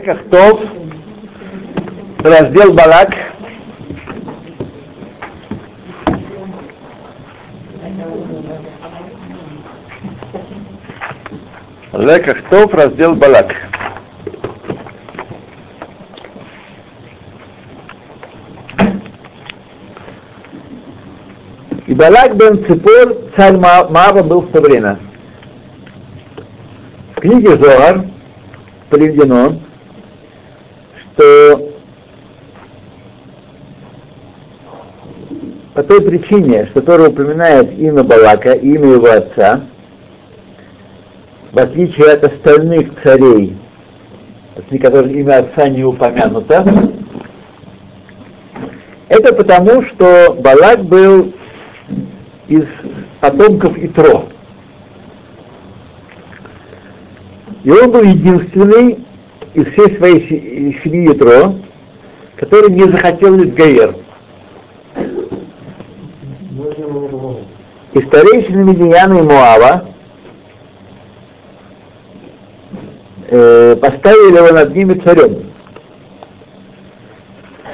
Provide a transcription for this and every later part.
Кахтов, раздел Балак. Лекахтов, раздел Балак. И Балак бен Ципор, царь Маава, был в то время. В книге Зоар приведено, что по той причине, что Тора упоминает имя Балака, имя его отца, в отличие от остальных царей, среди которых имя отца не упомянуто, это потому, что Балак был из потомков Итро. И он был единственный из всей своей семьи Ятро, который не захотел Гаер. И старейшины Медияна и Муава э, поставили его над ними царем.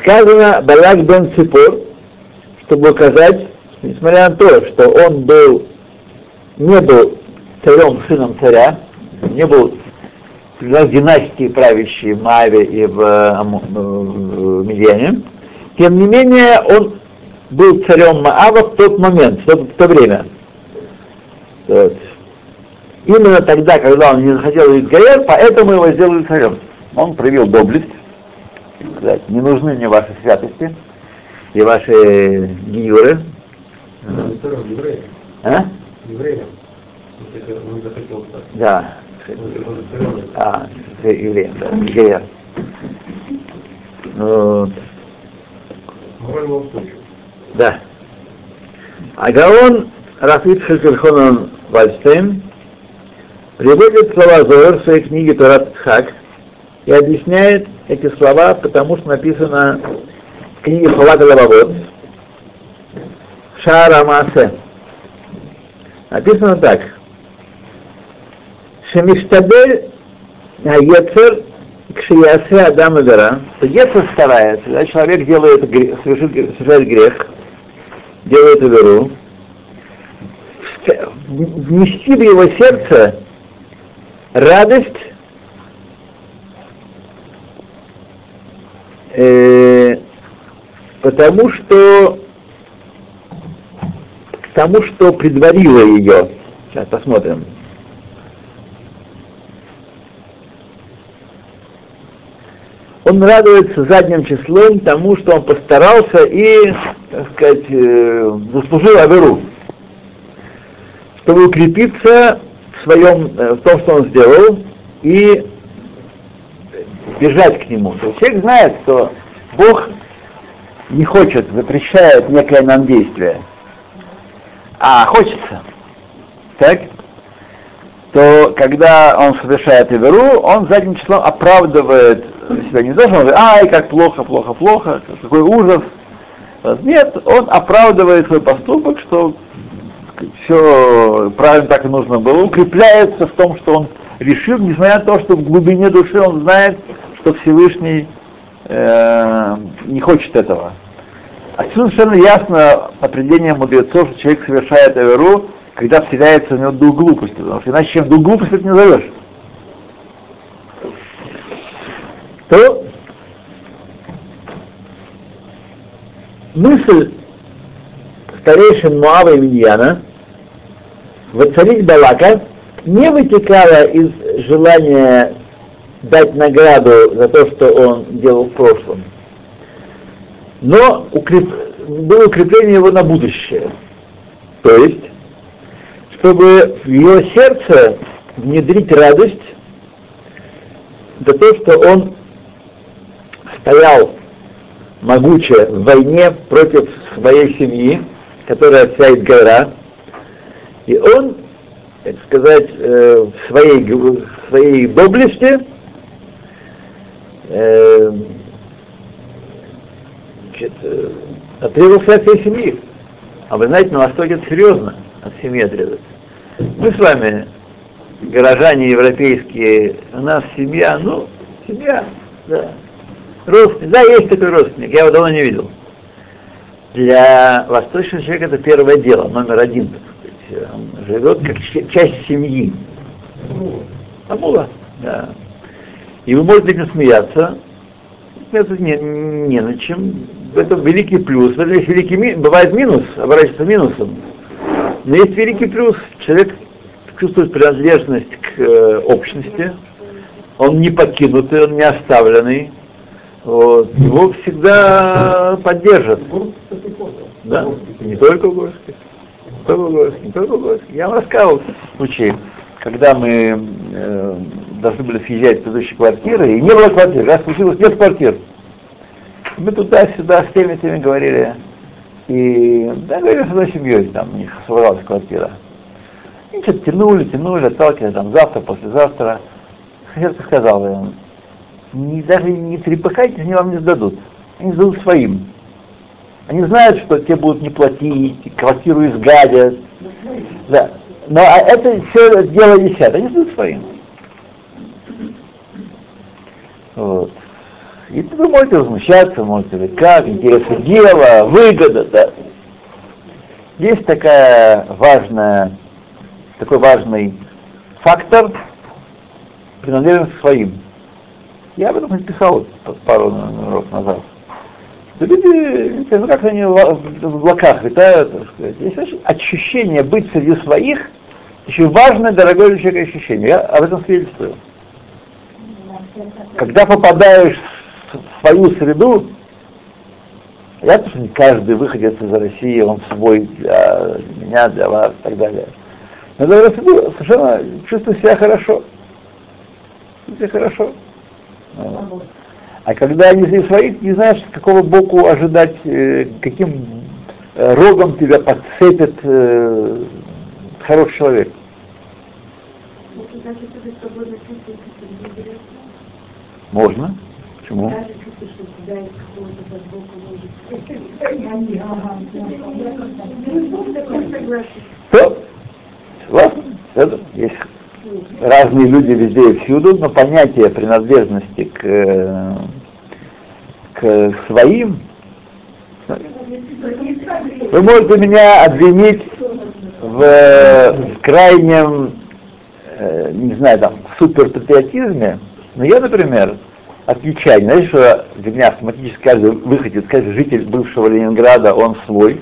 Сказано Балак бен Ципор, чтобы указать, несмотря на то, что он был, не был царем, сыном царя, не был в династии правящей в Мааве и в, э, в Медиане. Тем не менее, он был царем Маава в тот момент, в то, в то время. Вот. Именно тогда, когда он не захотел видеть Гаер, поэтому его сделали царем. Он проявил доблесть, сказать, не нужны мне ваши святости и ваши гиюры. А? Евреям. Да. А, евреем, да, Гея. Вот. Да. А Гаон Рафит Шельхельхонан Вальштейн приводит слова Зоэр в своей книге Турат Хак и объясняет эти слова, потому что написано в книге Халака Лававод Шара Маасе. Написано так. Шемиштабель Ецер Кшиясе Адам то Ецер старается, когда человек делает, совершит, совершает грех, делает веру, внести в его сердце радость э, потому что тому, что предварило ее. Сейчас посмотрим. Он радуется задним числом тому, что он постарался и, так сказать, э, заслужил Аверу, чтобы укрепиться в своем, э, в том, что он сделал, и бежать к нему. То есть человек знает, что Бог не хочет, запрещает некое нам действие, а хочется. Так? то когда он совершает Иверу, он задним числом оправдывает себя не должен говорить, ай, как плохо, плохо, плохо, какой ужас. Нет, он оправдывает свой поступок, что все правильно так и нужно было, укрепляется в том, что он решил, несмотря на то, что в глубине души он знает, что Всевышний э, не хочет этого. Отсюда совершенно ясно определение мудрецов, что человек совершает Эверу, когда вселяется в него дух глупости, потому что иначе чем дух глупости это не назовешь. То мысль старейшин Муава и Миньяна воцарить Балака не вытекала из желания дать награду за то, что он делал в прошлом, но укреп... было укрепление его на будущее. То есть чтобы в его сердце внедрить радость за то, что он стоял могуче в войне против своей семьи, которая вся гора, и он, так сказать, э, в своей, в своей доблести э, э, отрезался от всей семьи. А вы знаете, на Востоке это серьезно, от семьи отрезаться. Мы с вами, горожане европейские, у нас семья, ну, Семья, да. Родственник, да, есть такой родственник, я его давно не видел. Для восточного человека это первое дело, номер один. Он живет как часть семьи. Амула, да. И вы можете этим смеяться, это не, не на чем. Это великий плюс. В этом есть великий ми... бывает минус, оборачивается минусом. Но есть великий плюс. Человек чувствует принадлежность к э, общности. Он не покинутый, он не оставленный. Вот. Его всегда поддержат. Да, не только в Горске. Не только в Горске, не только в Горске. Я вам рассказывал случай, когда мы э, должны были съезжать в предыдущие квартиры, и не было квартир. Раз случилось, нет квартир. Мы туда-сюда с теми теми говорили. И да, говорили с одной семьей, там у них собралась квартира. И что-то тянули, тянули, отталкивали, там завтра, послезавтра. Хозяйка сказала им, не, даже не трепыхайтесь, они вам не сдадут. Они сдадут своим. Они знают, что те будут не платить, квартиру изгадят. Да. Но а это все дело десятое, они сдадут своим. Вот. И вы можете возмущаться, можете говорить, как, интересы дела, выгода, да. Есть такая важная, такой важный фактор принадлежность своим. Я об этом написал пару уроков назад. Да люди, ну как они в облаках летают, так сказать. Есть ощущение быть среди своих, очень важное, дорогое для человека ощущение. Я об этом свидетельствую. Когда попадаешь в свою среду, я что не каждый выходец из России, он свой для меня, для вас и так далее. Но среду совершенно чувствую себя хорошо. Чувствую себя хорошо. А когда они своих, не знаешь, какого боку ожидать, э, каким э, рогом тебя подцепит э, хороший человек. Можно. Почему? Все. Согласен? Это есть разные люди везде и всюду, но понятие принадлежности к, к своим вы можете меня обвинить в, в крайнем, э, не знаю, там, суперпатриотизме, но я, например, отличаю, знаете, что для меня автоматически каждый выходит, каждый житель бывшего Ленинграда, он свой,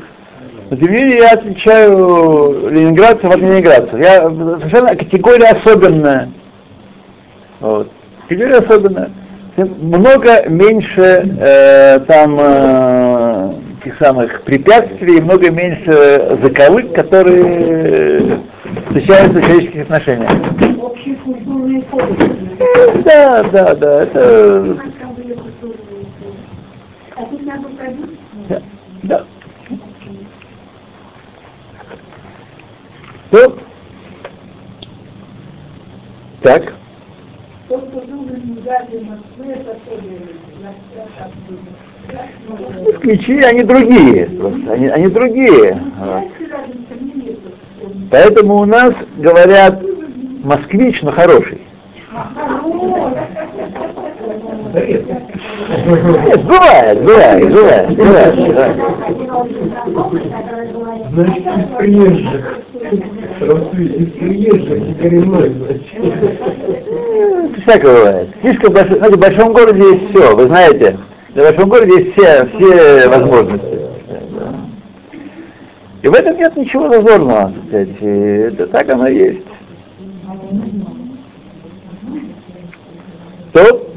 но тем не менее я отличаю ленинградцев от ленинградцев. Я совершенно категория особенная. Вот. Категория особенная. Много меньше э, там э, тех самых препятствий, много меньше заковык, которые встречаются в человеческих отношениях. Общий культурный кодекс. Да, да, да. Это... Да. да. То. Так. Москвичи, они другие, просто, они, они другие. Поэтому у нас говорят москвич, но хороший. Нет, бывает, бывает, бывает, бывает. Значит, приезжих. Всякое бывает. Слишком большой, знаете, в большом городе есть все, вы знаете. В большом городе есть все, все возможности. И в этом нет ничего зазорного, сказать. Это так оно и есть. То?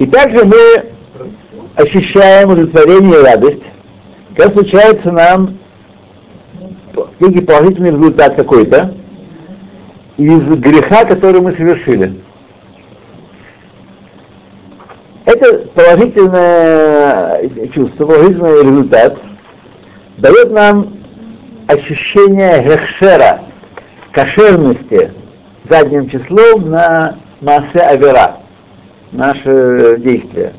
И также мы ощущаем удовлетворение и радость, когда случается нам некий положительный результат какой-то из греха, который мы совершили. Это положительное чувство, положительный результат дает нам ощущение гехшера, кошерности задним числом на массе авера, наше действие.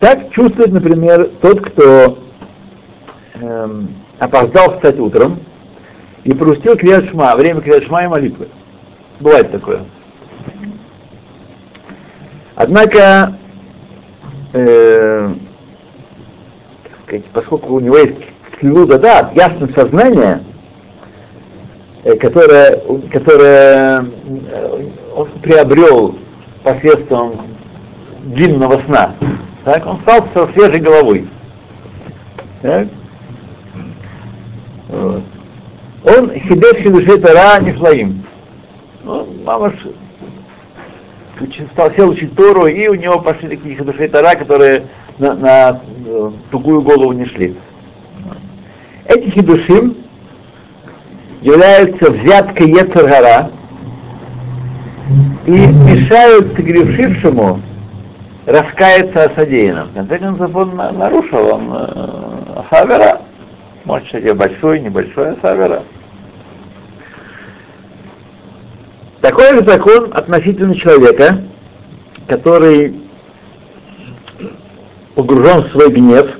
Так чувствует, например, тот, кто эм, опоздал встать утром и пропустил Криашма, время Криашма и молитвы. Бывает такое. Однако, э, сказать, поскольку у него есть клюда, да, ясное сознание, э, которое, которое э, он приобрел посредством длинного сна, так, он стал со свежей головой. Так? Вот. Он хидеш душе Тара Нифлаим. Ну, мама стал сел учить Тору, и у него пошли такие хидушей Тара, которые на, на э, тугую голову не шли. Эти хидушим являются взяткой Ецаргара и мешают согрешившему раскаяться о содеянном. В конце концов, он нарушил, он э, может, кстати, большой, небольшой Асавера. Такой же закон относительно человека, который погружен в свой гнев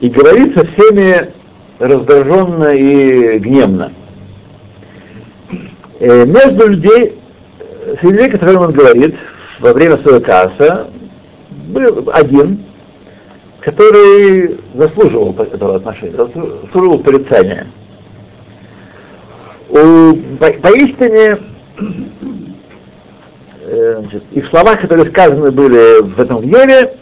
и говорит со всеми раздраженно и гневно. Э, между людей, среди людей, которым он говорит, во время своего касса был один, который заслуживал этого отношения, заслуживал порицания. У, по, поистине, э, значит, и в словах, которые сказаны были в этом гневе,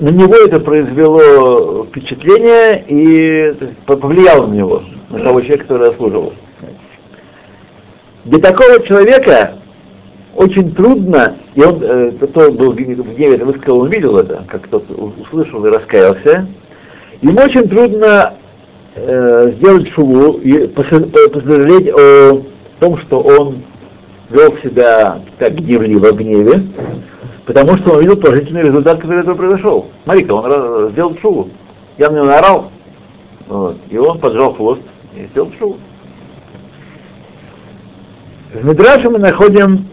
на него это произвело впечатление и повлияло на него, на того человека, который заслуживал. Для такого человека очень трудно, и он, э, кто был в гневе, это высказал, он видел это, как тот услышал и раскаялся, ему очень трудно э, сделать шуву и посожалеть о том, что он вел себя так гневливо в гневе, потому что он видел положительный результат, который этого произошел. Смотри-ка, он сделал шуву. Я на него наорал, вот, и он поджал хвост и сделал шуву. В Мидраше мы находим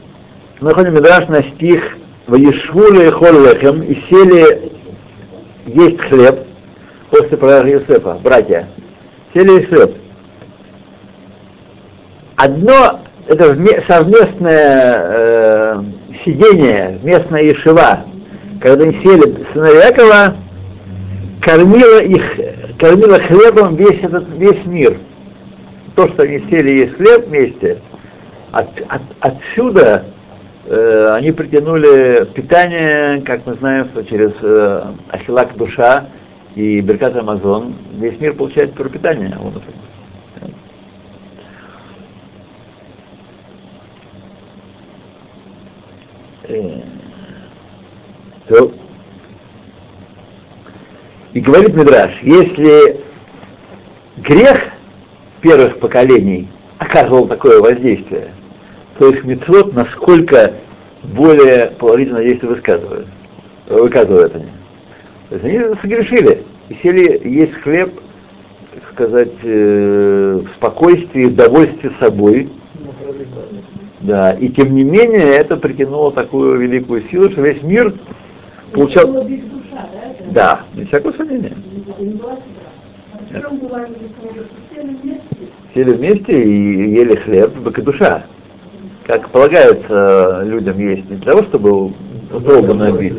мы находим Мидраш на стих «Ваешвуле холлехем» и сели есть хлеб после продажи Юсефа, братья. Сели есть хлеб. Одно это совместное э, сидение, местная ешева, когда они сели сыновья Якова, кормила их, кормила хлебом весь этот, весь мир. То, что они сели есть хлеб вместе, от, от, отсюда э, они притянули питание, как мы знаем, через э, Ахилак душа и Беркат Амазон. Весь мир получает пропитание. Вот э, то, и говорит Мидраш, если грех первых поколений оказывал такое воздействие, то есть митцвот насколько более положительное действие высказывают, выказывают они. То есть они согрешили и сели есть хлеб, так сказать, э, в спокойствии, в довольстве собой. Да, и тем не менее это притянуло такую великую силу, что весь мир получал... Душа, да, да, без всякого сомнения. Сели вместе и ели хлеб, быка душа как полагается людям есть, не для того, чтобы долго набить,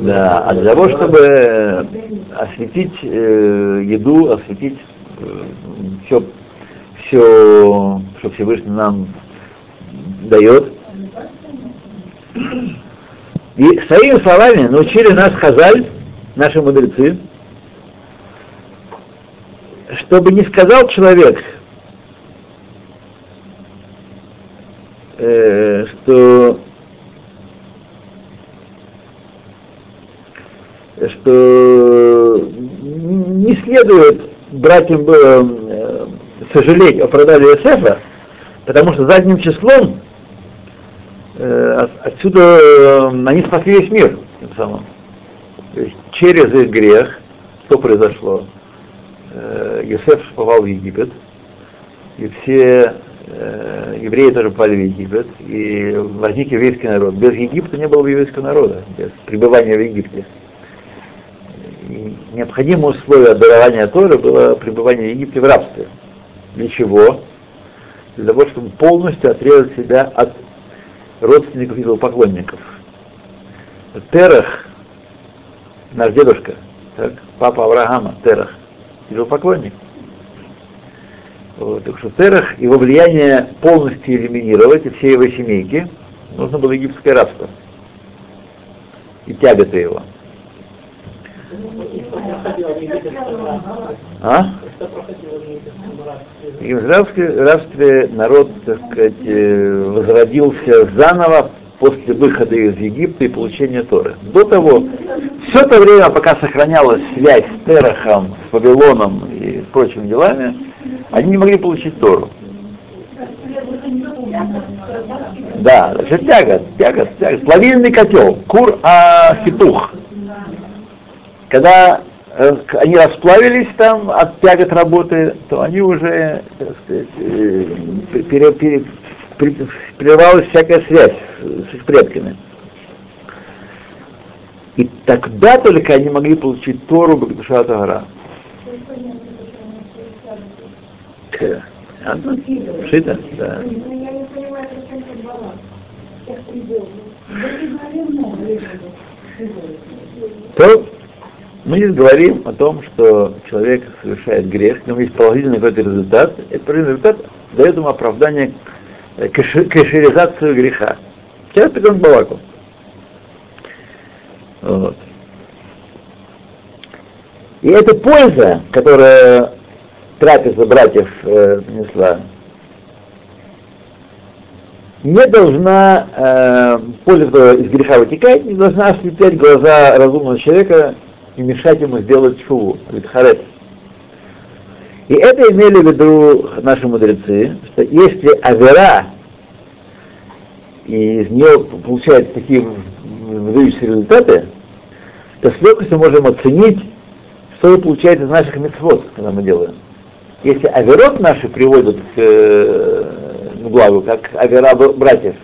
да, а для того, чтобы осветить э, еду, осветить э, все, все, что Всевышний нам дает. И своими словами научили нас Хазаль, наши мудрецы, чтобы не сказал человек, э, что что не следует братьям э, сожалеть о продаже Иосифа, потому что задним числом э, отсюда э, они спасли весь мир тем самым. То есть через их грех, что произошло? Э, Иосиф попал в Египет, и все э, евреи тоже попали в Египет, и возник еврейский народ. Без Египта не было бы еврейского народа, без пребывания в Египте. И необходимое условие дарования Торы было пребывание в Египте в рабстве. Для чего? Для того, чтобы полностью отрезать себя от родственников и поклонников. Терах, наш дедушка, так, папа Авраама, Терах, поклонник. Вот, так что Терах его влияние полностью элиминировать, и все его семейки, нужно было египетское рабство. И тяготы его. А? И в рабстве, рабстве народ, так сказать, э, возродился заново после выхода из Египта и получения Торы. До того, все это время, пока сохранялась связь с Терахом, с Вавилоном и прочими делами, они не могли получить Тору. Да, значит, тягот, тягот, тягот. Плавильный котел, кур а фитух. Когда э, они расплавились там от тягот работы, то они уже, так сказать, э, прервалась всякая связь с их предками. И тогда только они могли получить Тору Багдушата Гора. Шита? Да. То мы здесь говорим о том, что человек совершает грех, но есть положительный какой-то результат, этот положительный результат дает ему оправдание кэшеризацию греха. Сейчас придем к Балаку. Вот. И эта польза, которая трапеза братьев э, принесла, не должна, э, польза, из греха вытекает, не должна ослеплять глаза разумного человека и мешать ему сделать чуву, харет. И это имели в виду наши мудрецы, что если авера и из нее получаются такие выдающиеся результаты, то с легкостью можем оценить, что получается из наших мецвод, когда мы делаем. Если аверот наши приводят к, э, к благу, как авера братьев,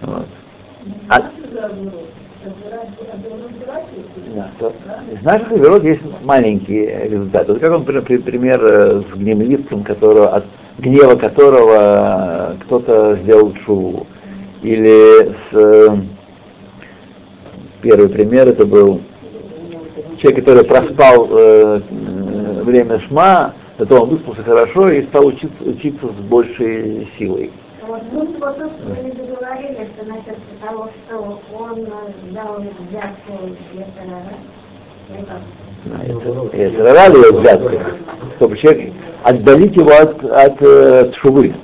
вот. а, да, то из наших аверот есть маленькие результаты. Вот как он, например, э, с гневливцем, которого, от гнева которого кто-то сделал шуву. Или с э, первый пример это был человек, который проспал э, время шма, зато он выспался хорошо и стал учиться, учиться с большей силой. Вот, ну, вот то, что вы говорили, что насчет того, что он дал взятку это рали его взятку, чтобы человек отдалить его от, от, э, от шувы.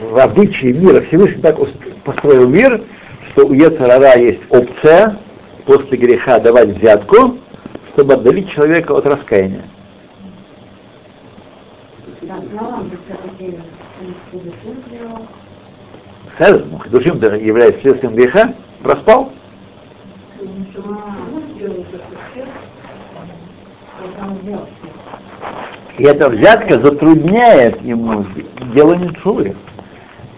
В обычае мира Всевышний так построил мир, что у Ецарара есть опция после греха давать взятку, чтобы отдалить человека от раскаяния. Хедер, ну, хедушим является следствием греха, проспал. И эта взятка затрудняет ему делание чувы.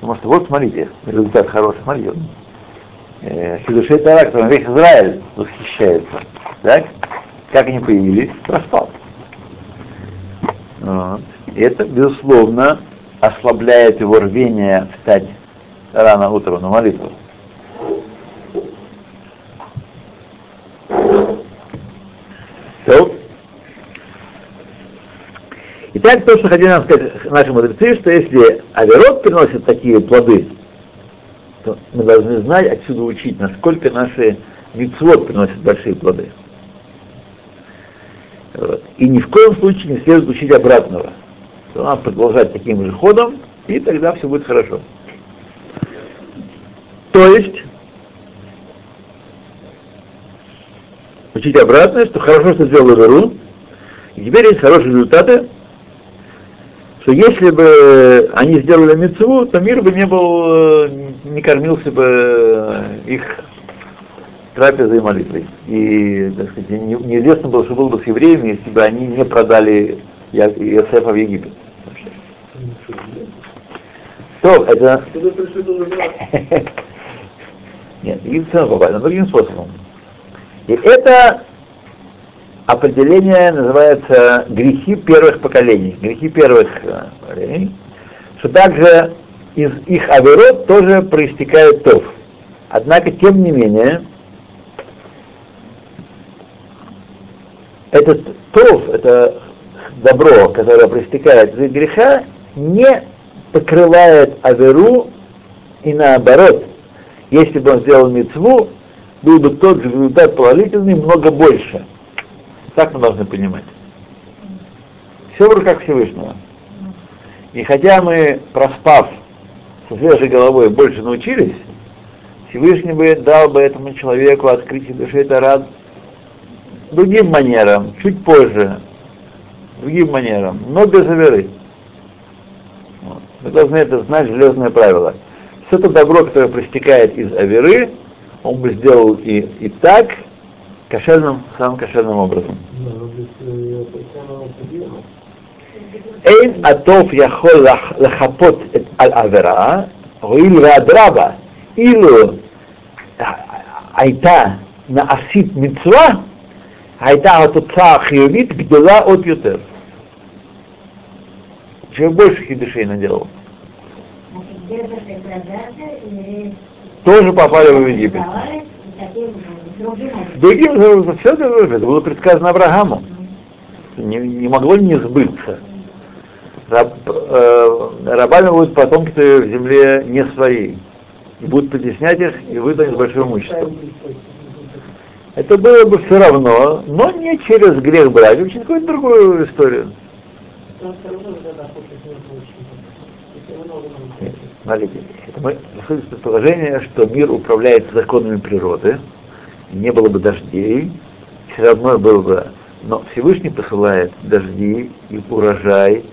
Потому что вот смотрите, результат хороший, смотрите. Э, Хидушей Тара, которым весь Израиль восхищается. Так? Как они появились? Проспал. Вот. Это, безусловно, ослабляет его рвение встать рано утром на молитву. Итак, то, что хотели нам сказать наши мудрецы, что если Аверот приносит такие плоды, то мы должны знать, отсюда учить, насколько наши мицвод приносят большие плоды. Вот. И ни в коем случае не следует учить обратного. То надо продолжать таким же ходом, и тогда все будет хорошо. То есть, учить обратное, что хорошо, что сделал Веру, и теперь есть хорошие результаты, что если бы они сделали мецву, то мир бы не был, не кормился бы их трапезой и молитвой. И, так сказать, не, неизвестно было, что было бы с евреями, если бы они не продали Иосифа в Египет. То, это... Нет, единственное попасть, но другим способом. И это определение называется грехи первых поколений, грехи первых э, поколений, что также из их аверот тоже проистекает тов. Однако, тем не менее, этот тов, это добро, которое проистекает из греха, не покрывает аверу и наоборот, если бы он сделал мецву, был бы тот же результат положительный много больше. Так мы должны понимать. Все в руках Всевышнего. И хотя мы, проспав со свежей головой, больше научились, Всевышний бы дал бы этому человеку открытие души это рад другим манерам, чуть позже, другим манерам, но без веры. Вот. Вы должны это знать, железное правило. Все то добро, которое проистекает из аверы, он бы сделал и, и так, кошельным, самым кошельным образом. Эйн атов яхол лахапот аль авера, руил вадраба, илу а, а, айта на асит митцва, הייתה התוצאה החיובית גדולה עוד יותר. Чем больше хидышей наделал. Тоже попали в Египет. Другим образом, все это было предсказано Аврааму. Не, не могло не сбыться. Раб, э, рабами будут потомки в земле не свои. И будут притеснять их и выдать с большим имуществом. Это было бы все равно, но не через грех брать, очень какую-то другую историю. Смотрите, это мы исходим из предположения, что мир управляется законами природы, не было бы дождей, все равно было бы, но Всевышний посылает дожди и урожай,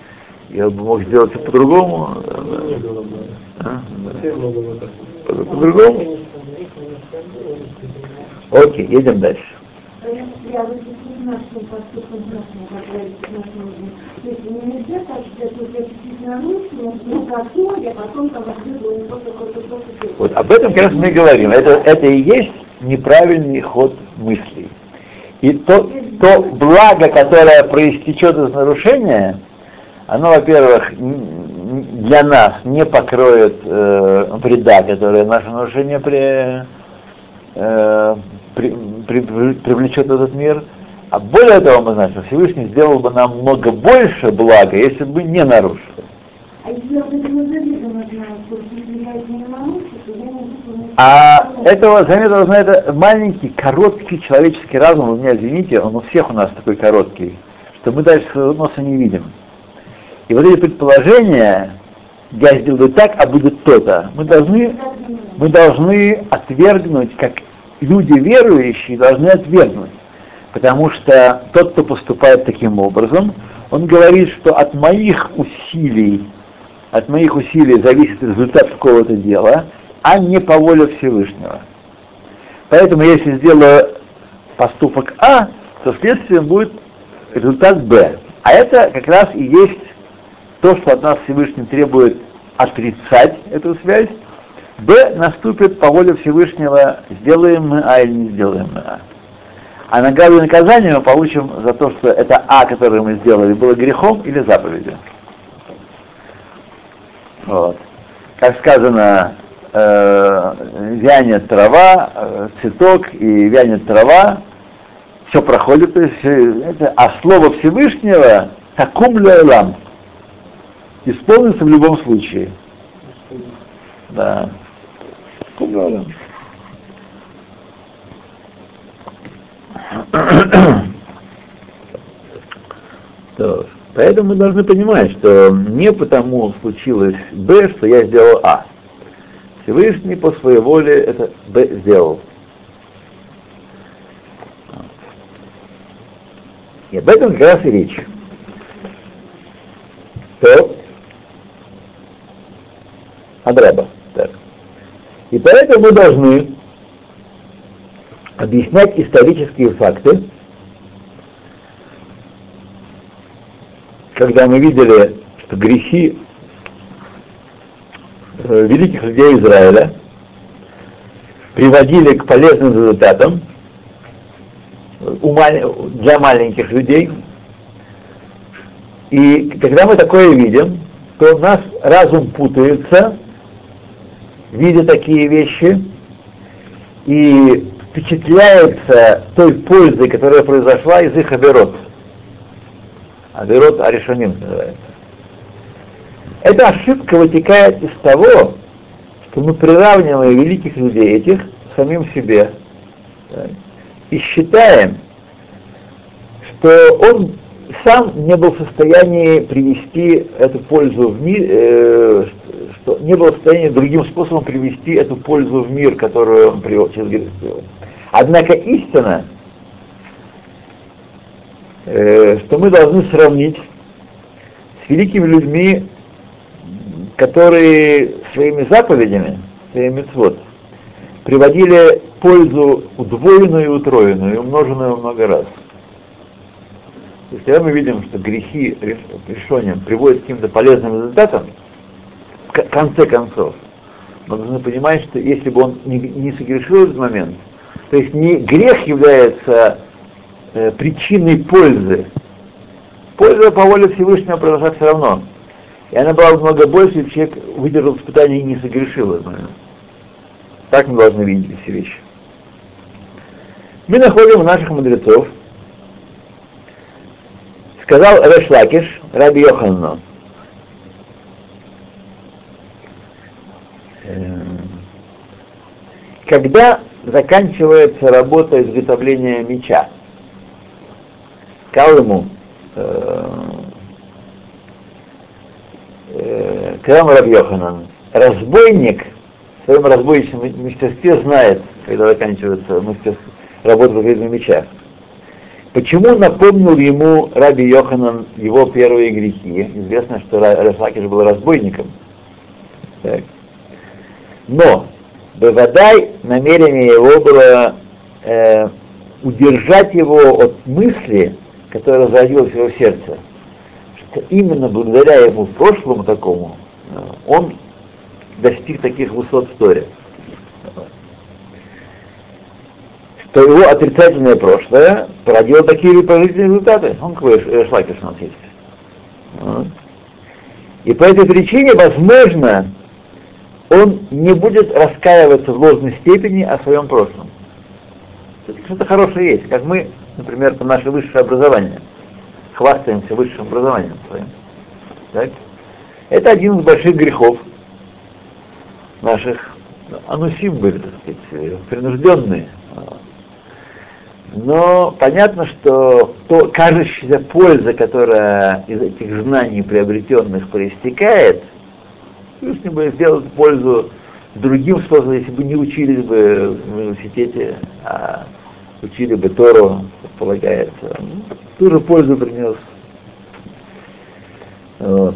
я бы мог сделать это по-другому. А? По-другому? Окей, едем дальше. Я вот об этом как раз мы говорим. Это, это и есть неправильный ход мыслей. И то, то благо, которое проистечет из нарушения, оно, во-первых, для нас не покроет э, вреда, которое наше нарушение при, э, при, при, привлечет этот мир, а более того, мы знаем, что Всевышний сделал бы нам много больше блага, если бы не нарушил. А этого заметно знает маленький, короткий человеческий разум, вы меня извините, он у всех у нас такой короткий, что мы дальше своего носа не видим. И вот эти предположения, я сделаю так, а будет то-то, мы должны, мы должны отвергнуть, как люди верующие должны отвергнуть. Потому что тот, кто поступает таким образом, он говорит, что от моих усилий, от моих усилий зависит результат какого-то дела, а не по воле Всевышнего. Поэтому если сделаю поступок А, то следствием будет результат Б. А это как раз и есть то, что от нас Всевышний требует отрицать эту связь. Б наступит по воле Всевышнего, сделаем мы А или не сделаем мы А. А награду и наказание мы получим за то, что это А, которое мы сделали, было грехом или заповедью. Вот. Как сказано, э, вянет трава, э, цветок и вянет трава, все проходит, то есть, э, это, а слово Всевышнего такум лям исполнится в любом случае. Да. Такум Поэтому мы должны понимать, что не потому случилось Б, что я сделал А. Всевышний по своей воле это Б сделал. И об этом как раз и речь. То Адраба. И поэтому мы должны объяснять исторические факты, когда мы видели, что грехи э, великих людей Израиля приводили к полезным результатам для маленьких людей. И когда мы такое видим, то у нас разум путается, видя такие вещи, и впечатляется той пользой, которая произошла из их оберот. Аверот Аришаним называется. Эта ошибка вытекает из того, что мы приравниваем великих людей этих самим себе да, и считаем, что он сам не был в состоянии привести эту пользу в мир, э, что не был в состоянии другим способом привести эту пользу в мир, которую он привел через грех. Однако истина, э, что мы должны сравнить с великими людьми, которые своими заповедями, своими мецвод, приводили пользу удвоенную и утроенную, умноженную много раз. Когда мы видим, что грехи решением приводят к каким-то полезным результатам, в конце концов, мы должны понимать, что если бы он не, не согрешил этот момент, то есть не грех является э, причиной пользы. Польза по воле Всевышнего произошла все равно. И она была много больше, если человек выдержал испытание и не согрешил этот момент. Так мы должны видеть все вещи. Мы находим у наших мудрецов, сказал Решлакиш, Раби Йоханну, эм, когда заканчивается работа изготовления меча, сказал ему, э, э, сказал Раби Йоханан, разбойник в своем разбойничном мастерстве знает, когда заканчивается мастерство, работа в меча. Почему напомнил ему Раби Йоханан его первые грехи? Известно, что Рафакиш был разбойником. Так. Но Бевадай намерение его было э, удержать его от мысли, которая зародилась в его сердце, что именно благодаря ему прошлому такому э, он достиг таких высот в Торе. То его отрицательное прошлое породило такие положительные результаты. Он какой у нас есть. И по этой причине, возможно, он не будет раскаиваться в ложной степени о своем прошлом. Что-то хорошее есть, как мы, например, по наше высшее образование, хвастаемся высшим образованием своим. Так? Это один из больших грехов наших анусим были, так сказать, принужденные. Но понятно, что то, кажущаяся польза, которая из этих знаний приобретенных проистекает, если бы сделать пользу другим способом, если бы не учились бы в университете, а учили бы Тору, полагается, ту же пользу принес. Вот.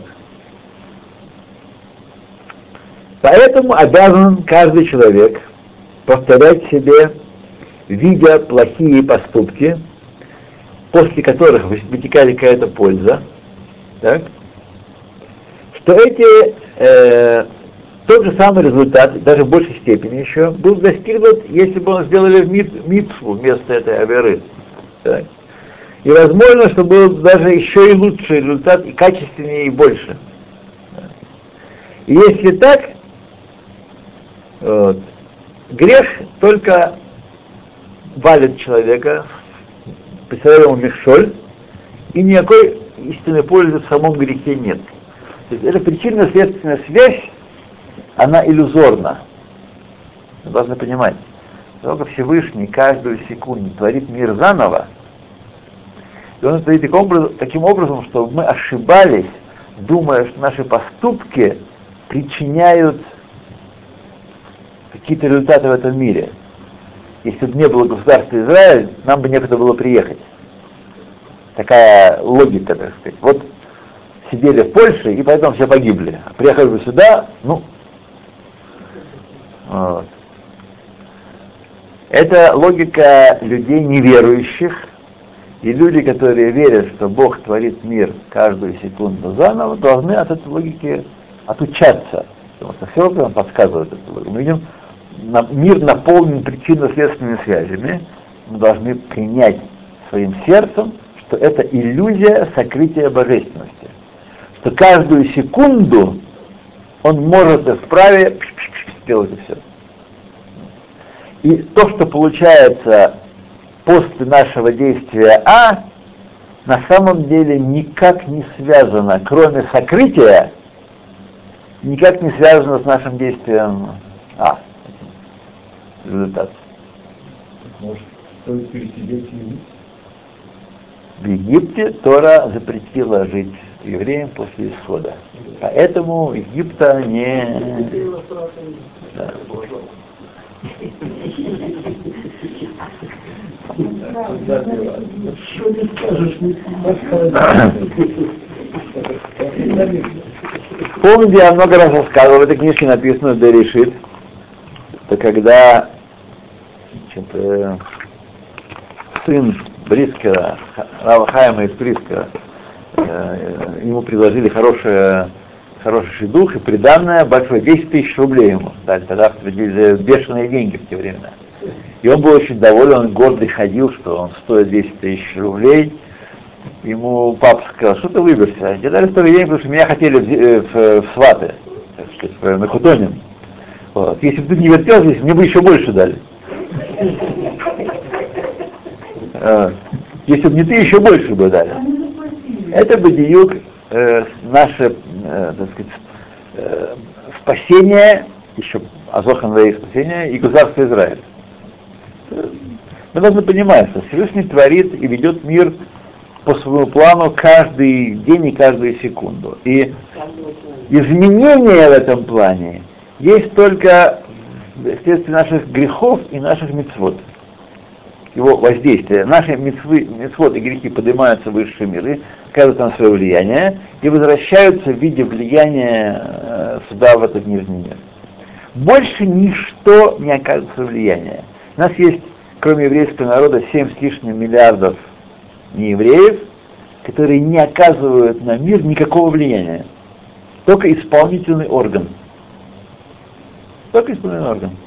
Поэтому обязан каждый человек повторять себе видя плохие поступки, после которых вытекает какая-то польза, так, что эти э, тот же самый результат, даже в большей степени еще, был достигнут, если бы он сделали в митсву вместо этой аверы. Так. И возможно, что был даже еще и лучший результат, и качественнее, и больше. И если так, вот, грех только валит человека, представляет ему мешоль, и никакой истинной пользы в самом грехе нет. То есть эта причинно-следственная связь, она иллюзорна. Вы должны понимать, только Всевышний каждую секунду творит мир заново, и он творит таким образом, таким образом, что мы ошибались, думая, что наши поступки причиняют какие-то результаты в этом мире если бы не было государства Израиль, нам бы некуда было приехать. Такая логика, так сказать. Вот сидели в Польше, и поэтому все погибли. Приехали бы сюда, ну, вот. Это логика людей неверующих, и люди, которые верят, что Бог творит мир каждую секунду заново, должны от этой логики отучаться. Потому что все подсказывает эту логику. Мы видим мир наполнен причинно-следственными связями, мы должны принять своим сердцем, что это иллюзия сокрытия божественности. Что каждую секунду он может в праве сделать и все. И то, что получается после нашего действия А, на самом деле никак не связано, кроме сокрытия, никак не связано с нашим действием А. Результат. Может, стоит пересидеть В Египте Тора запретила жить евреям после исхода. Поэтому Египта не... Да. Помните, я много раз рассказывал, в этой книжке написано Берешит, это когда значит, э, сын Брискера, Рава Хайма из Брискера, э, ему предложили хорошее, хороший шедух и приданное большое, 10 тысяч рублей ему дали, тогда определили бешеные деньги в те времена. И он был очень доволен, он гордый ходил, что он стоит 10 тысяч рублей. Ему папа сказал, что ты выберешься? Мне дали столько денег, потому что меня хотели в, э, в, в сваты, так сказать, на хутоним. Вот. Если бы ты не вертел здесь, мне бы еще больше дали. А, если бы не ты, еще больше бы дали. Это бы диюк э, наше, э, так сказать, э, спасение, еще Азохан спасение и государство Израиль. Мы должны понимать, что Всевышний творит и ведет мир по своему плану каждый день и каждую секунду. И изменения в этом плане есть только вследствие наших грехов и наших мецвод. Его воздействие. Наши мецвы, мецвод и грехи поднимаются в высшие миры, оказывают там свое влияние и возвращаются в виде влияния э, сюда, в этот нижний мир. Больше ничто не оказывается влияния. У нас есть, кроме еврейского народа, 7 с лишним миллиардов неевреев, которые не оказывают на мир никакого влияния. Только исполнительный орган. Только исполнительный орган.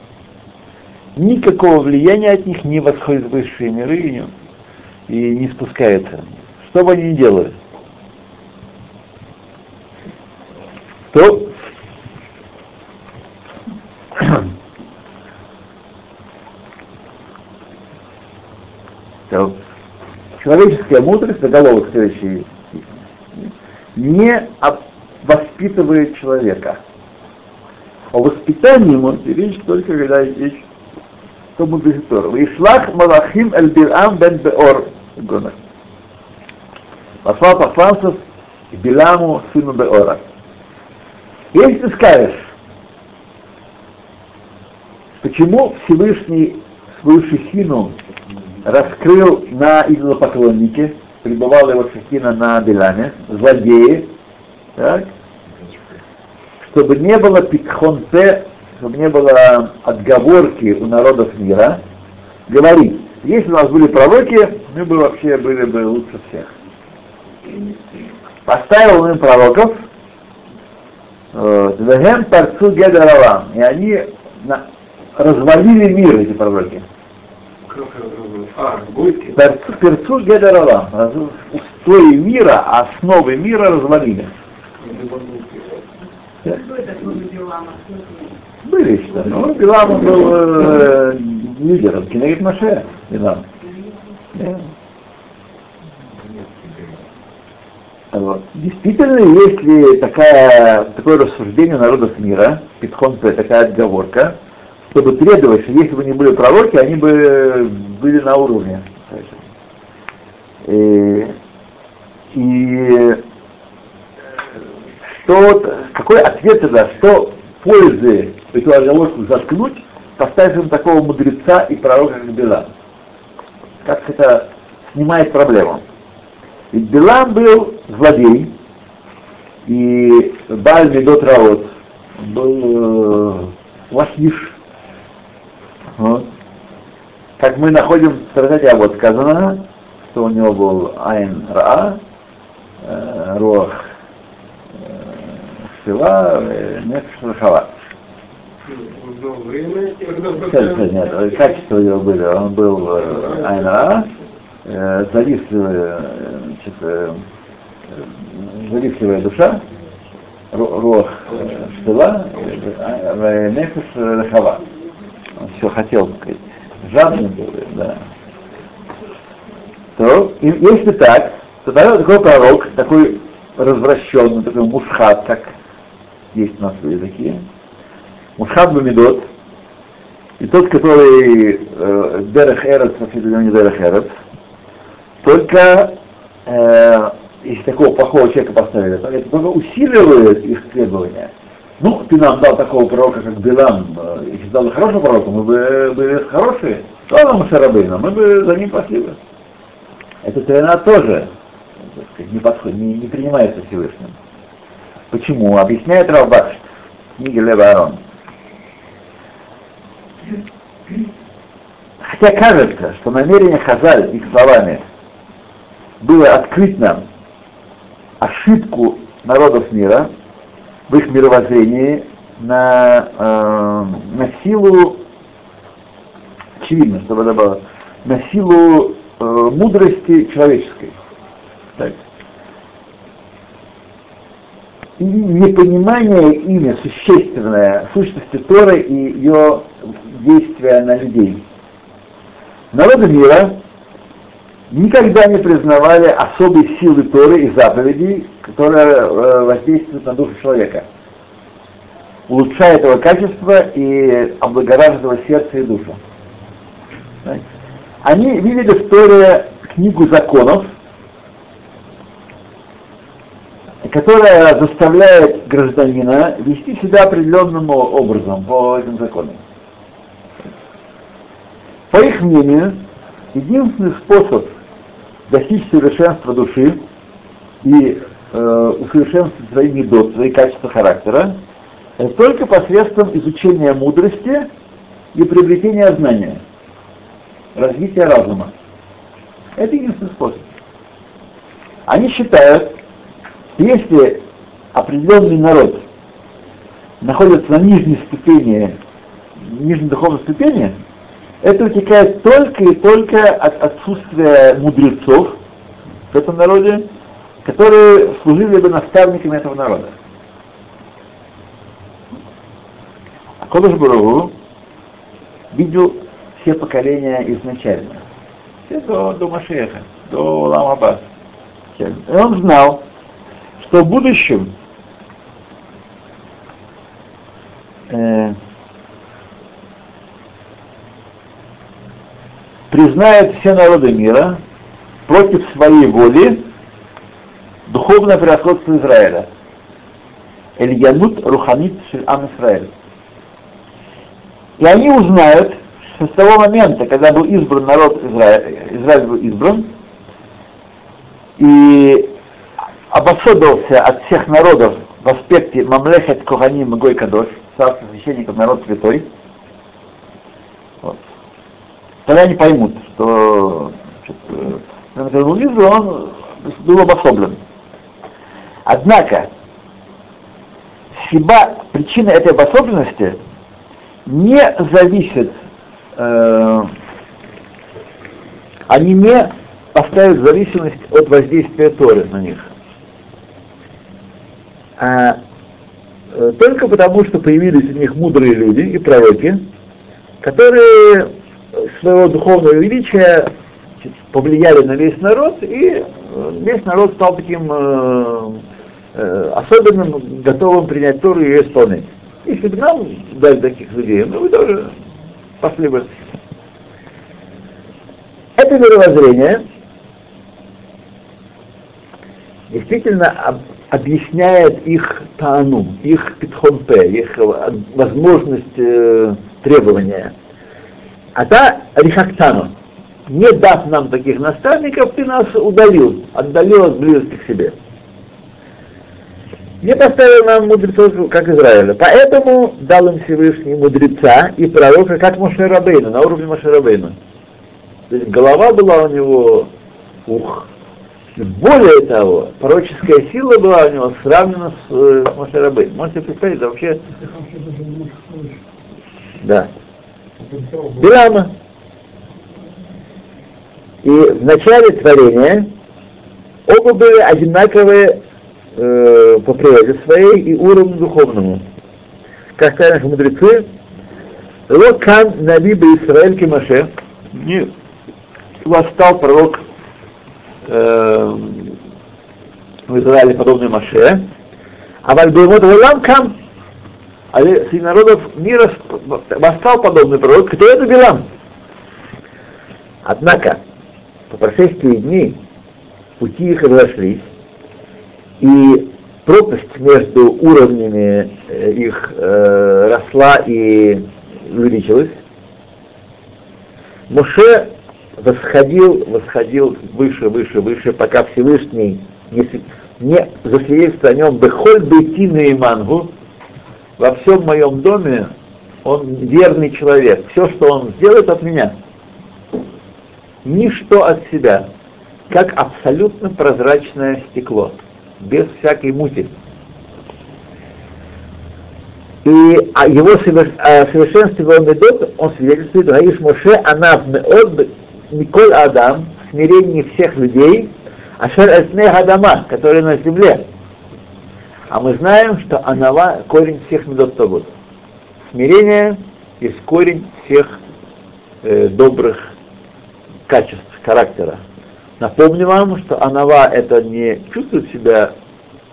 Никакого влияния от них не восходит в высшие миры и не, спускается. Что бы они ни делали. То человеческая мудрость, заголовок следующий, не воспитывает человека. О воспитании может речь только когда есть то мудрец Тора. Вишлах Малахим Эль Билам бен Беор. Послал посланцев к Биламу, сыну Беора. Если ты скажешь, почему Всевышний свою шехину раскрыл на идолопоклоннике, пребывала его шахина на Беламе, злодеи, так, чтобы не было пикхонте, чтобы не было отговорки у народов мира, говорит, если у нас были пророки, мы бы вообще были бы лучше всех. Поставил он им пророков, Вегем Тарцу Гедаралам, и они развалили мир, эти пророки. А? Перцу Гедаралам. Устои мира, основы мира развалили. Были что. Ну, Билам был э, лидером. Кинегит Маше. Билам. Вот. Действительно, если такая, такое рассуждение народов мира, Питхонта, такая отговорка, чтобы требовать, что если бы не были пророки, они бы были на уровне. И, и что, какой ответ тогда, что пользы эту оговорку заткнуть, поставив им такого мудреца и пророка, как Билам? Как это снимает проблему? Ведь Билам был злодей, и Баль Медот Раот был э, лахиш, вот. Как мы находим в Тратате вот сказано, что у него был Айн Ра, э, Руах э, Шива, э, Качество нет, качества его были. Он был э, айна, э, завистливая, душа, э, э, нефиш рахава. Он все хотел, сказать, жадный был, да. То, если так, то тогда такой пророк, такой развращенный, такой мусхат, как есть у нас в языке, мусхат бамидот, и тот, который э, Дерех Эрец, вообще-то не Дерех Эрец, только э, если такого плохого человека поставили, то это только усиливает их требования. Ну, ты нам дал такого пророка, как Билам, э, если дал хорошего пророка, мы бы были хорошие, то нам Шарабейна, мы бы за ним пошли бы. Эта трена тоже не, подходит, не, не принимается Всевышним. Почему? Объясняет Равбаш, книга Лева Арон. Хотя кажется, что намерение Хазаль их словами было открыть нам ошибку народов мира в их мировоззрении на, э, на силу, очевидно, чтобы это было, на силу э, мудрости человеческой. Так. Непонимание ими существенное сущности Торы и ее действия на людей. Народы мира никогда не признавали особой силы Торы и заповедей, которая э, воздействует на душу человека, улучшает его качество и облагораживает сердце и душу. Они видели в Торе книгу законов, которая заставляет гражданина вести себя определенным образом по этим законам. По их мнению, единственный способ достичь совершенства души и э, усовершенствовать свои медот, свои качества характера, это только посредством изучения мудрости и приобретения знания, развития разума. Это единственный способ. Они считают, если определенный народ находится на нижней ступени, нижней духовной ступени, это вытекает только и только от отсутствия мудрецов в этом народе, которые служили бы наставниками этого народа. А Кодыш Барагу видел все поколения изначально, все до, до Машеха, до Лама И он знал, что в будущем э, признает все народы мира против своей воли духовное превосходство Израиля. Эльянут Руханит Ам Израиль. И они узнают, что с того момента, когда был избран народ Израиль, Израиль был избран, и обособился от всех народов в аспекте Мамлехет Коханим и Гой Кадош, царство священников, народ святой, вот. тогда они поймут, что значит, был избран, он был обособлен. Однако, сиба, причина этой обособленности не зависит, э, они не поставят зависимость от воздействия Торы на них. А э, только потому, что появились у них мудрые люди и пророки, которые своего духовного величия повлияли на весь народ, и весь народ стал таким э, э, особенным, готовым принять Тору и ее исполнять. Если бы нам дали таких людей, ну вы тоже пошли бы. Это мировоззрение действительно объясняет их тану, их питхонпе, их возможность э, требования. А та рихактану, не дав нам таких наставников, ты нас удалил, отдалил от близости к себе. Не поставил нам мудрецов, как Израиля. Поэтому дал им Всевышний мудреца и пророка, как Мошерабейна, на уровне Мошерабейна. То есть голова была у него, ух, более того, пророческая сила была у него сравнена с э, Мошерабейном. Можете представить, это вообще Да. Билама. И в начале творения оба были одинаковые э, по природе своей и уровню духовному. Как сказали наши мудрецы, Локан Набиба Исраэль Кимаше, не восстал пророк э, в Израиле подобный Маше, а Вальбеймот Валам Кам, а среди народов мира восстал подобный пророк, кто это Билам. Однако, по прошествии дней пути их разошлись, и пропасть между уровнями э, их э, росла и увеличилась. Моше восходил, восходил выше, выше, выше, пока Всевышний не, не засвидетельствовал о нем «Бехоль бейти и мангу» во всем моем доме он верный человек. Все, что он сделает от меня, ничто от себя, как абсолютно прозрачное стекло, без всякой мути. И о его совершенстве он идет, он свидетельствует, Гаиш Моше, она от Николь Адам, смирение всех людей, Ашер Эсне Гадама, который на земле. А мы знаем, что Анава — корень всех медот Тобот. Смирение есть корень всех э, добрых качеств характера. Напомню вам, что Анава это не чувствует себя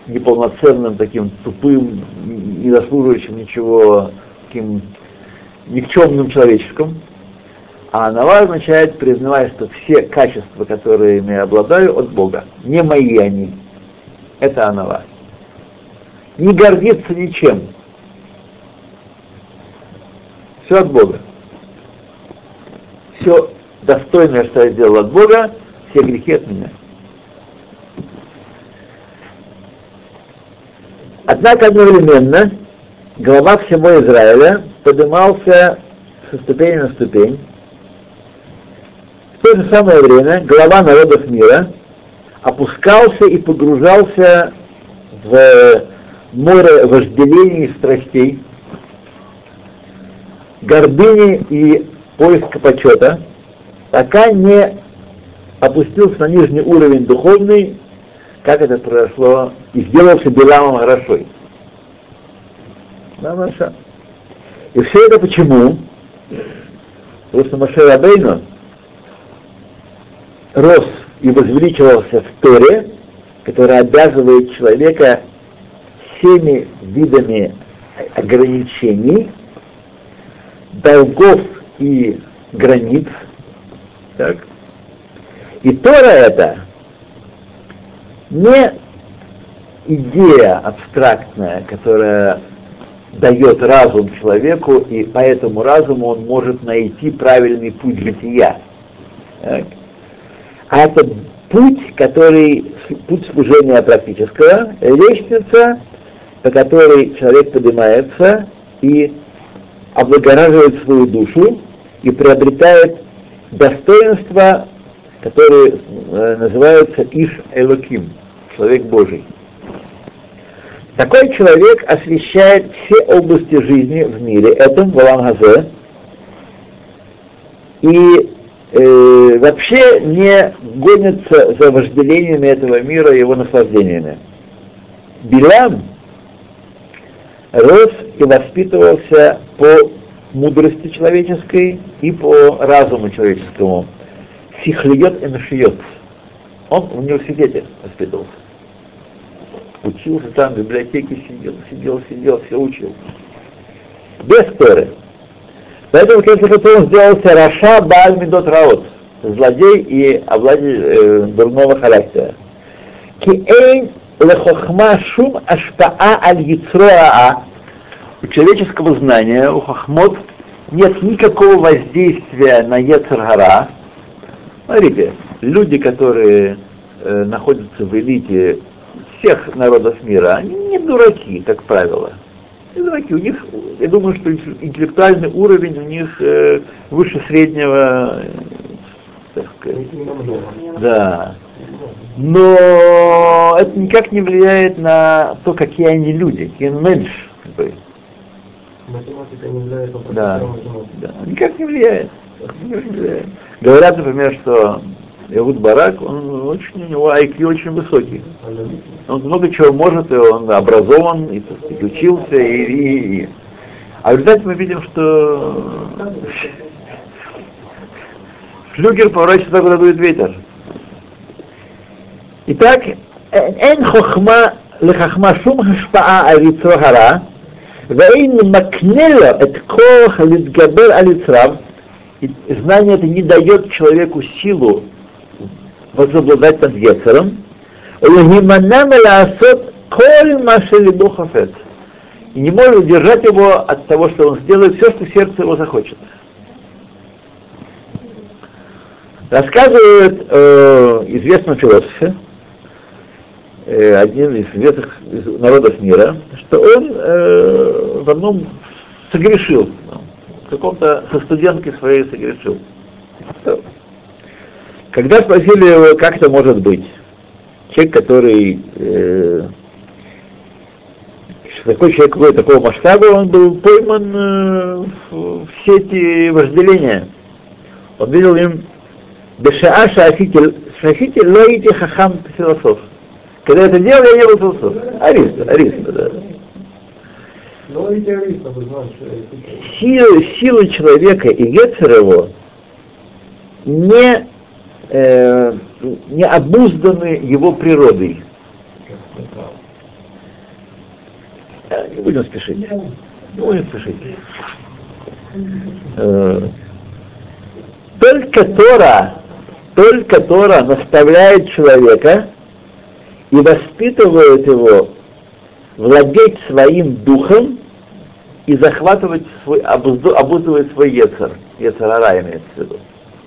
неполноценным, таким тупым, не заслуживающим ничего, таким никчемным человеческим. А Анава означает, признавая, что все качества, которыми я обладаю, от Бога. Не мои они. Это Анава. Не гордиться ничем. Все от Бога. Все достойное, что я сделал от Бога, все грехи от меня. Однако одновременно глава всего Израиля поднимался со ступени на ступень. В то же самое время глава народов мира опускался и погружался в море вожделений и страстей, гордыни и поиска почета, пока не опустился на нижний уровень духовный, как это произошло, и сделался Биламом хорошой. Да, Маша. И все это почему? Потому что Маше Рабейну рос и возвеличивался в Торе, которая обязывает человека всеми видами ограничений, долгов и границ, так? И Тора это не идея абстрактная, которая дает разум человеку, и по этому разуму он может найти правильный путь жития. Так? А это путь, который, путь служения практического, лестница, по которой человек поднимается и облагораживает свою душу и приобретает достоинства, которые э, называются Иш Элоким, человек Божий. Такой человек освещает все области жизни в мире, этом в и э, вообще не гонится за вожделениями этого мира и его наслаждениями. Билам рос и воспитывался по мудрости человеческой и по разуму человеческому. Сихлиет и нашиет. Он в университете воспитывался. Учился там, в библиотеке сидел, сидел, сидел, все учил. Без Торы. Поэтому, конечно, он сделался Раша Бааль Медот Раот, злодей и обладатель э, дурного характера. Киэйн лехохма шум ашпаа аль яцроаа. У человеческого знания, у хохмот, нет никакого воздействия на Ецаргара. Смотрите, люди, которые э, находятся в элите всех народов мира, они не дураки, как правило. Не дураки. У них, я думаю, что интеллектуальный уровень у них э, выше среднего, э, так сказать. Да. Но это никак не влияет на то, какие они люди, какие меньше. Математика не влияет на Да. Да. Никак не влияет. Говорят, например, что Иуд Барак, он очень, у него IQ очень высокий. Аналитик. Он много чего может, и он образован, и, так сказать, учился, и, и- и- А в результате мы видим, что флюгер поворачивается туда, куда дует ветер. Итак, אין חוכמה לחכמה שום השפעה על יצרו הרע, ואין מקנה לו את כוח להתגבר על יצריו, и знание это не дает человеку силу возобладать над Гецером, и не может удержать его от того, что он сделает все, что сердце его захочет. Рассказывает э, известный философе, э, один из известных из народов мира, что он э, в одном согрешил, в каком-то со студенткой своей согрешил. Когда спросили его, как это может быть, человек, который э, такой человек какой такого масштаба, он был пойман э, в, сети вожделения. Он видел им Бешаа шафитель, шафитель лоите хахам философ. Когда это делал, я не был философ. Ариста, Ариста, да. Силы, силы человека и Гецер его не, э, не обузданы его природой. Э, Не будем спешить. Не будем спешить. Э, Только Тора, только Тора наставляет человека и воспитывает его владеть своим духом и захватывать свой, обуздывать свой Ецер. Ецерара имеется в виду.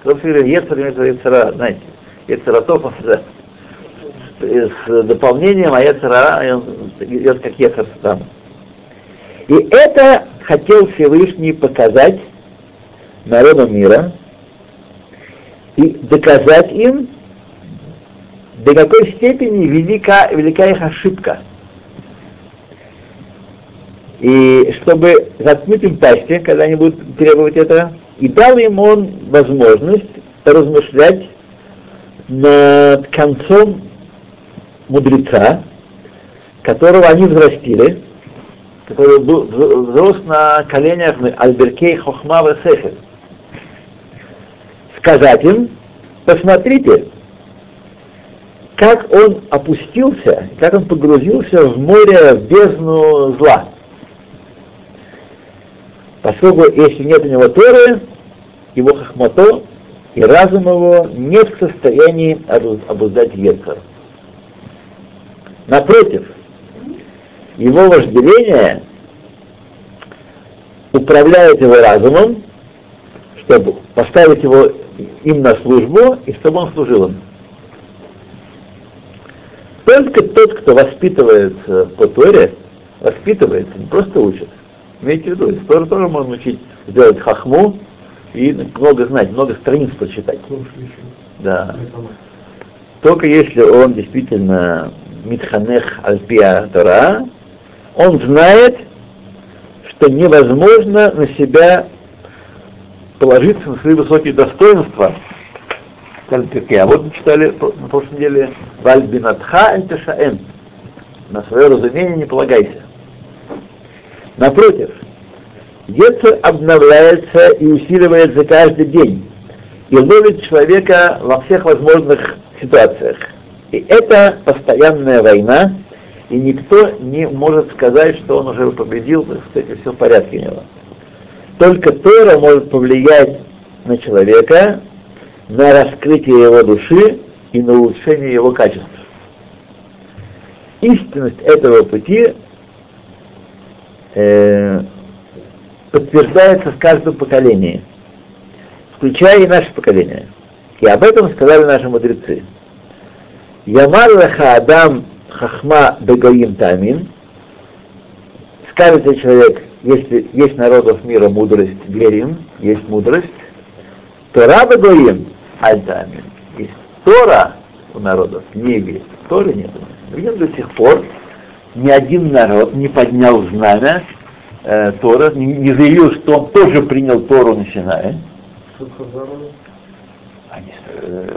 Все говорят Ецер, имеется Ецера, знаете, Ецератов, да, с, дополнением, а Ецерара он идет как Ецер сам. И это хотел Всевышний показать народам мира и доказать им, до какой степени велика, велика их ошибка. И чтобы заткнуть им пасти, когда они будут требовать этого, и дал им он возможность размышлять над концом мудреца, которого они взрастили, который был- вз- взрос на коленях Альберкей Хохма Весехель. Сказать им, посмотрите, как он опустился, как он погрузился в море, в бездну зла. Поскольку если нет у него Торы, его хохмато и разум его нет в состоянии обуз- обуздать Ецер. Напротив, его вожделение управляет его разумом, чтобы поставить его им на службу и чтобы он служил им. Только тот, кто воспитывается по Торе, воспитывается, не просто учит. Имейте в виду, из Торы тоже можно учить сделать хахму и много знать, много страниц прочитать. Да. Только если он действительно митханех альпия Тора, он знает, что невозможно на себя положиться на свои высокие достоинства. А вот мы читали на прошлой неделе Вальбинатха Эльтешаэн. На свое разумение не полагайся. Напротив, Ецер обновляется и усиливается каждый день и ловит человека во всех возможных ситуациях. И это постоянная война, и никто не может сказать, что он уже победил, сказать, все в порядке у него. Только Тора может повлиять на человека, на раскрытие его души и на улучшение его качеств. Истинность этого пути э, подтверждается в каждом поколении, включая и наше поколение. И об этом сказали наши мудрецы. Ямар леха адам хахма бегаим тамин. Скажет человек, если есть народов мира мудрость, верим, есть мудрость, Тора бегаим аль тамин. Есть Тора у народов, не есть. Торы нет. Видим до сих пор ни один народ не поднял знамя э, Тора, не, не заявил, что он тоже принял Тору на Синае. Они, э,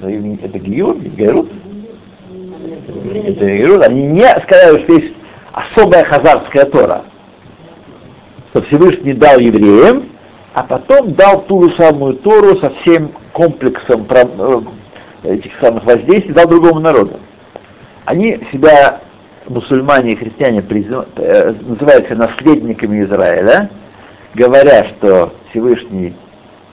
заявили, это Гиюр, Герут. Это Герут. Они не сказали, что есть особая хазарская Тора, что Всевышний дал евреям, а потом дал ту же самую Тору со всем комплексом э, этих самых воздействий, дал другому народу. Они себя, мусульмане и христиане, э, называются наследниками Израиля, говоря, что Всевышний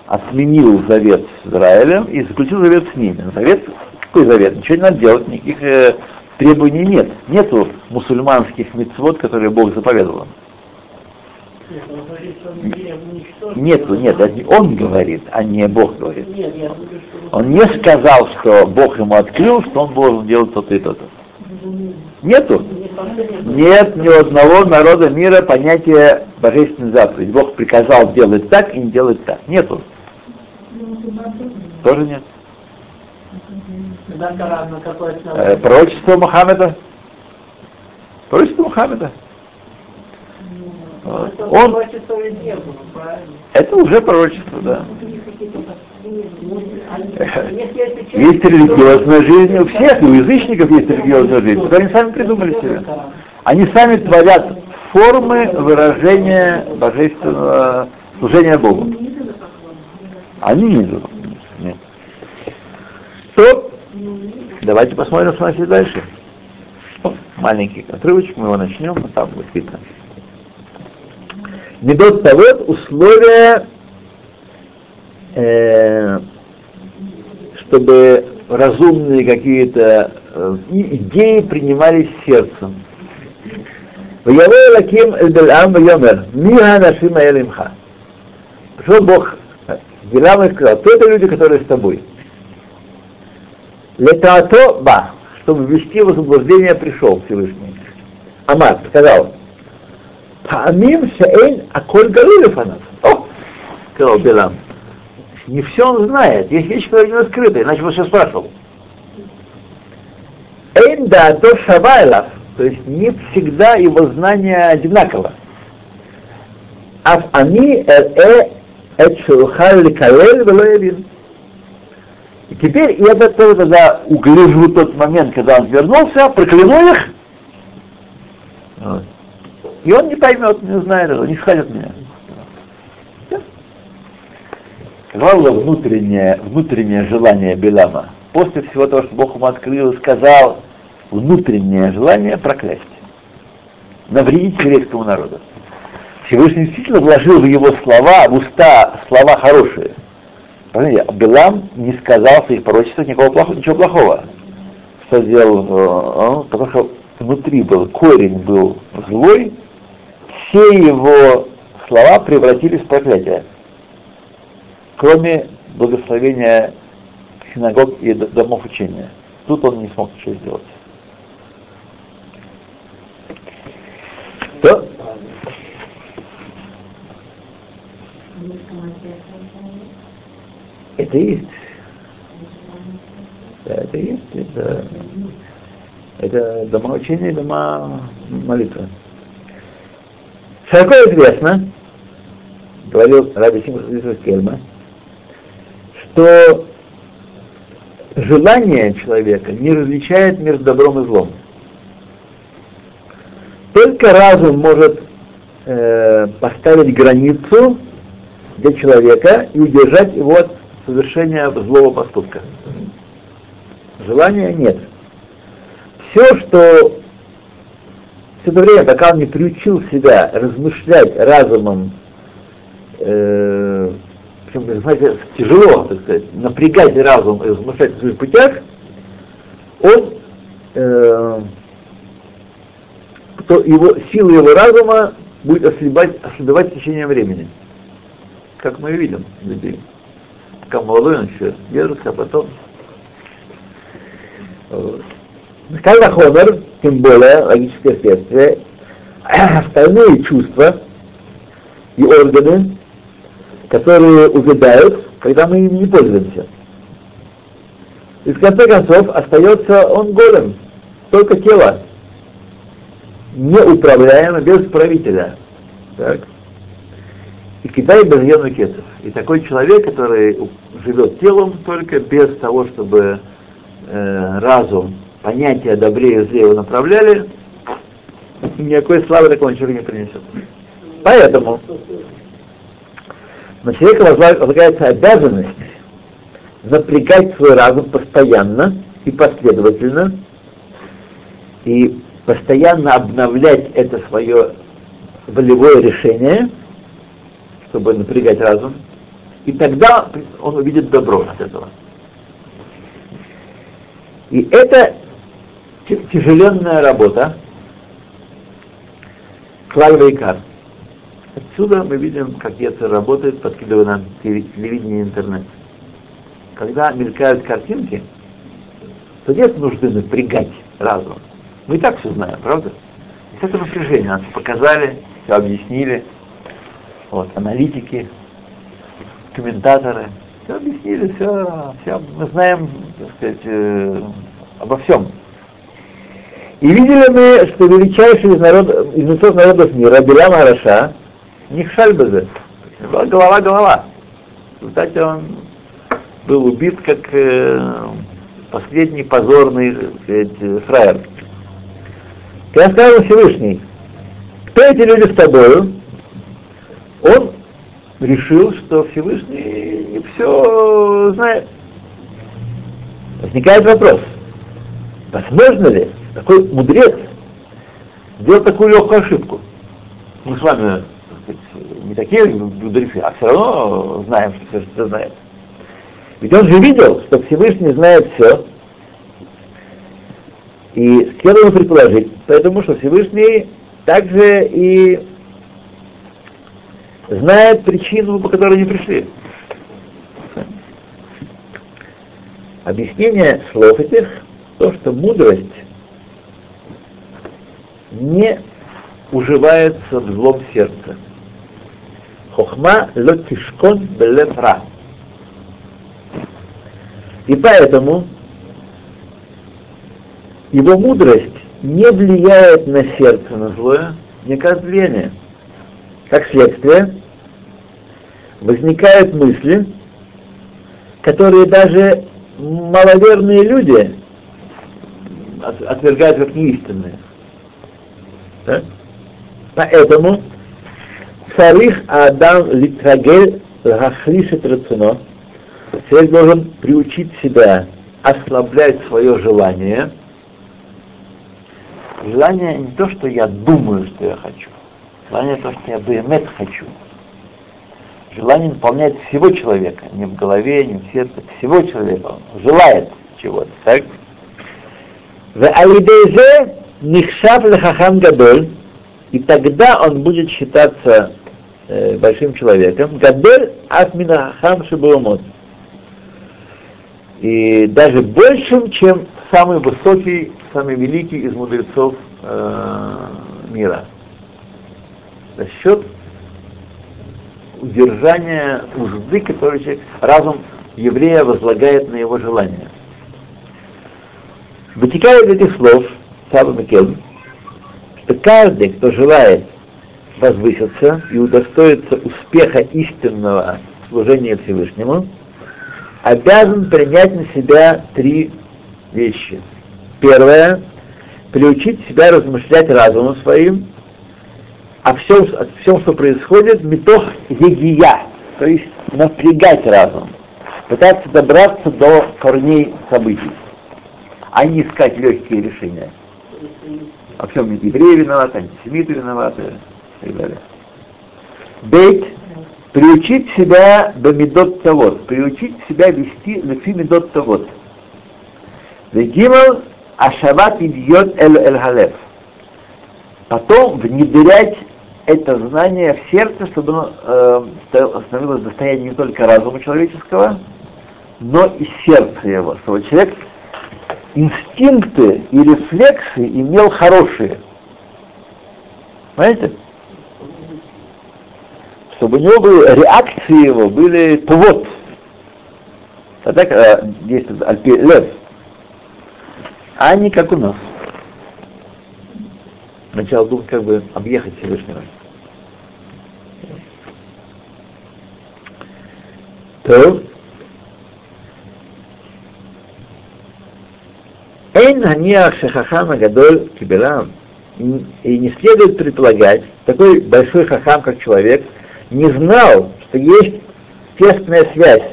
отменил завет с Израилем и заключил завет с ними. Завет, какой завет? Ничего не надо делать, никаких э, требований нет. Нету мусульманских мецвод, которые Бог заповедовал. им. Нет, он говорит, что он евреев уничтожил. Нету, нет, это не он говорит, а не Бог говорит. Он не сказал, что Бог ему открыл, что он должен делать то-то и то-то. Нету. Нет ни одного народа мира понятия божественной заповеди. Бог приказал делать так и не делать так. Нету. Тоже нет. Э, пророчество Мухаммеда. Пророчество Мухаммеда. Вот. Это Он, это уже пророчество, да. Это Есть религиозная жизнь, у всех, у язычников есть религиозная жизнь, которую они сами придумали себе. Они сами творят формы выражения божественного служения Богу. Они не идут. Нет. То, давайте посмотрим, что значит дальше. Ну, Маленький отрывочек, мы его начнем, а там будет видно. Медот Тавод условия, э, чтобы разумные какие-то э, и- идеи принимались сердцем. ויבוא אלוקים אל בלעם ויאמר, מי האנשים האלה ממך? Пришел Бог к Биламу и сказал, кто это люди, которые с тобой? Летато ба, чтобы ввести в заблуждение пришел Всевышний. Амар сказал, Паамим шеэйн аколь галилефанов. О, сказал Билам, не все он знает, есть вещи, которые не раскрыты, иначе бы все спрашивал. Эйн да то шавайлав, то есть не всегда его знание одинаково. Аф ани э эт шелхал ликалель велоявин. И теперь я готов тогда угляжу тот момент, когда он вернулся, прокляну их, и он не поймет, не знает не сходит меня. Да. Было внутреннее, внутреннее желание Белама? После всего того, что Бог ему открыл и сказал, внутреннее желание проклясть, навредить еврейскому народу. Всевышний действительно вложил в его слова, в уста слова хорошие. Понимаете, Билам не сказал своих пророчествах никакого плохого, ничего плохого. Что сделал э? Потому что внутри был, корень был злой, все его слова превратились в проклятие. Кроме благословения синагог и домов учения. Тут он не смог ничего сделать. То, это есть. Да, это есть. Это, это дома учения, дома молитвы. Широко известно, говорил Раби Симон Кельма, что желание человека не различает между добром и злом. Только разум может э, поставить границу для человека и удержать его от совершения злого поступка. Желания нет. Все, что все это время, пока он не приучил себя размышлять разумом, э, знаете, тяжело, так сказать, напрягать разум и размышлять о своих путях, он э, то его, сила его разума будет ослабевать, ослабевать с течением времени. Как мы видим людей. Пока молодой он еще держится, а потом... Сказал Хомер, тем более, логическое следствие, остальные чувства и органы, которые увядают, когда мы ими не пользуемся. И в конце концов остается он голем, только тело, неуправляемо без правителя. Так? И кидай без ену кетов. И такой человек, который живет телом только без того, чтобы э, разум, понятия добрее и зле его направляли, никакой славы такому человеку не принесет. Поэтому на человека возлагается обязанность напрягать свой разум постоянно и последовательно, и постоянно обновлять это свое волевое решение, чтобы напрягать разум, и тогда он увидит добро от этого. И это тяжеленная работа, Клаль Икар. Отсюда мы видим, как Ецер работает, подкидывая нам телевидение и интернет. Когда мелькают картинки, то нет нужды напрягать разум. Мы и так все знаем, правда? И это напряжение. Нас показали, все объяснили. Вот, аналитики, комментаторы, все объяснили, все, все мы знаем, так сказать, э, обо всем. И видели мы, что величайший из, народ, из народов мира, Белям Араша, Нихшаль Базе, была голова-голова. В результате он был убит как э, последний позорный сказать, фраер. Когда сказал Всевышний, кто эти люди с тобою? Он решил, что Всевышний не все знает. Возникает вопрос, возможно ли такой мудрец сделал такую легкую ошибку? Мы с вами не такие мудрецы, а все равно знаем, что все знает. Ведь он же видел, что Всевышний знает все, и следовало предположить, поэтому что Всевышний также и знает причину, по которой они пришли. Объяснение слов этих то, что мудрость не уживается в злом сердце. Хохма лотишкон белефра. И поэтому его мудрость не влияет на сердце, на злое, не оказывает влияния. Как следствие, возникают мысли, которые даже маловерные люди отвергают как неистинные. Да? Поэтому царих Адам литрагель лахлишет рацино. Человек должен приучить себя ослаблять свое желание – Желание не то, что я думаю, что я хочу. Желание то, что я бемет хочу. Желание наполняет всего человека, не в голове, не в сердце, всего человека. Он желает чего-то, так? В алидезе нихшав лехахам гадоль, и тогда он будет считаться э, большим человеком. Гадоль асмина хахам шибуамот. И даже большим, чем самый высокий самый великий из мудрецов э, мира. За счет удержания нужды, который разум еврея возлагает на его желание. Вытекает из этих слов Саба Микель, что каждый, кто желает возвыситься и удостоиться успеха истинного служения Всевышнему, обязан принять на себя три вещи – Первое, приучить себя размышлять разумом своим о всем, о всем что происходит, метох егия, то есть напрягать разум, пытаться добраться до корней событий, а не искать легкие решения. Во всем евреи виноваты, антисемиты виноваты и так далее. Бейт приучить себя до медот тавод, приучить себя вести лефи медот тавод. Вегимал Ашават идет эль эль халев. Потом внедрять это знание в сердце, чтобы оно э, становилось достоянием не только разума человеческого, но и сердца его, чтобы человек инстинкты и рефлексы имел хорошие. Понимаете? Чтобы у него были реакции его были вот. Тогда, когда действует альпи лев, а не как у нас. Сначала думать, как бы объехать Всевышнего. То Эйн ханиах шехахама гадоль кибелам. И не следует предполагать, такой большой хахам, как человек, не знал, что есть тесная связь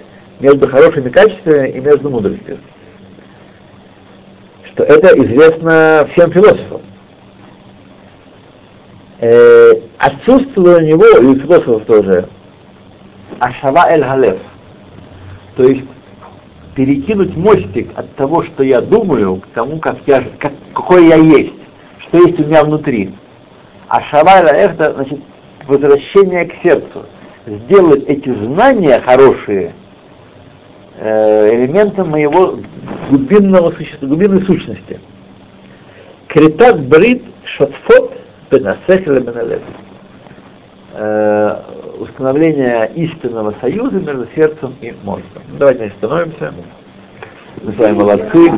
между хорошими качествами и между мудростью. Что это известно всем философам. Э, отсутствовало у него, и у философов тоже, ашава эль галев. То есть перекинуть мостик от того, что я думаю, к тому, как я, как, какой я есть, что есть у меня внутри. А шавайла это значит возвращение к сердцу. Сделать эти знания хорошие э, элементом моего глубинного существа, глубинной сущности. Критат брит шатфот бенасехля беналев. Э, установление истинного союза между сердцем и мозгом. Давайте остановимся. Мы с вами молодцы.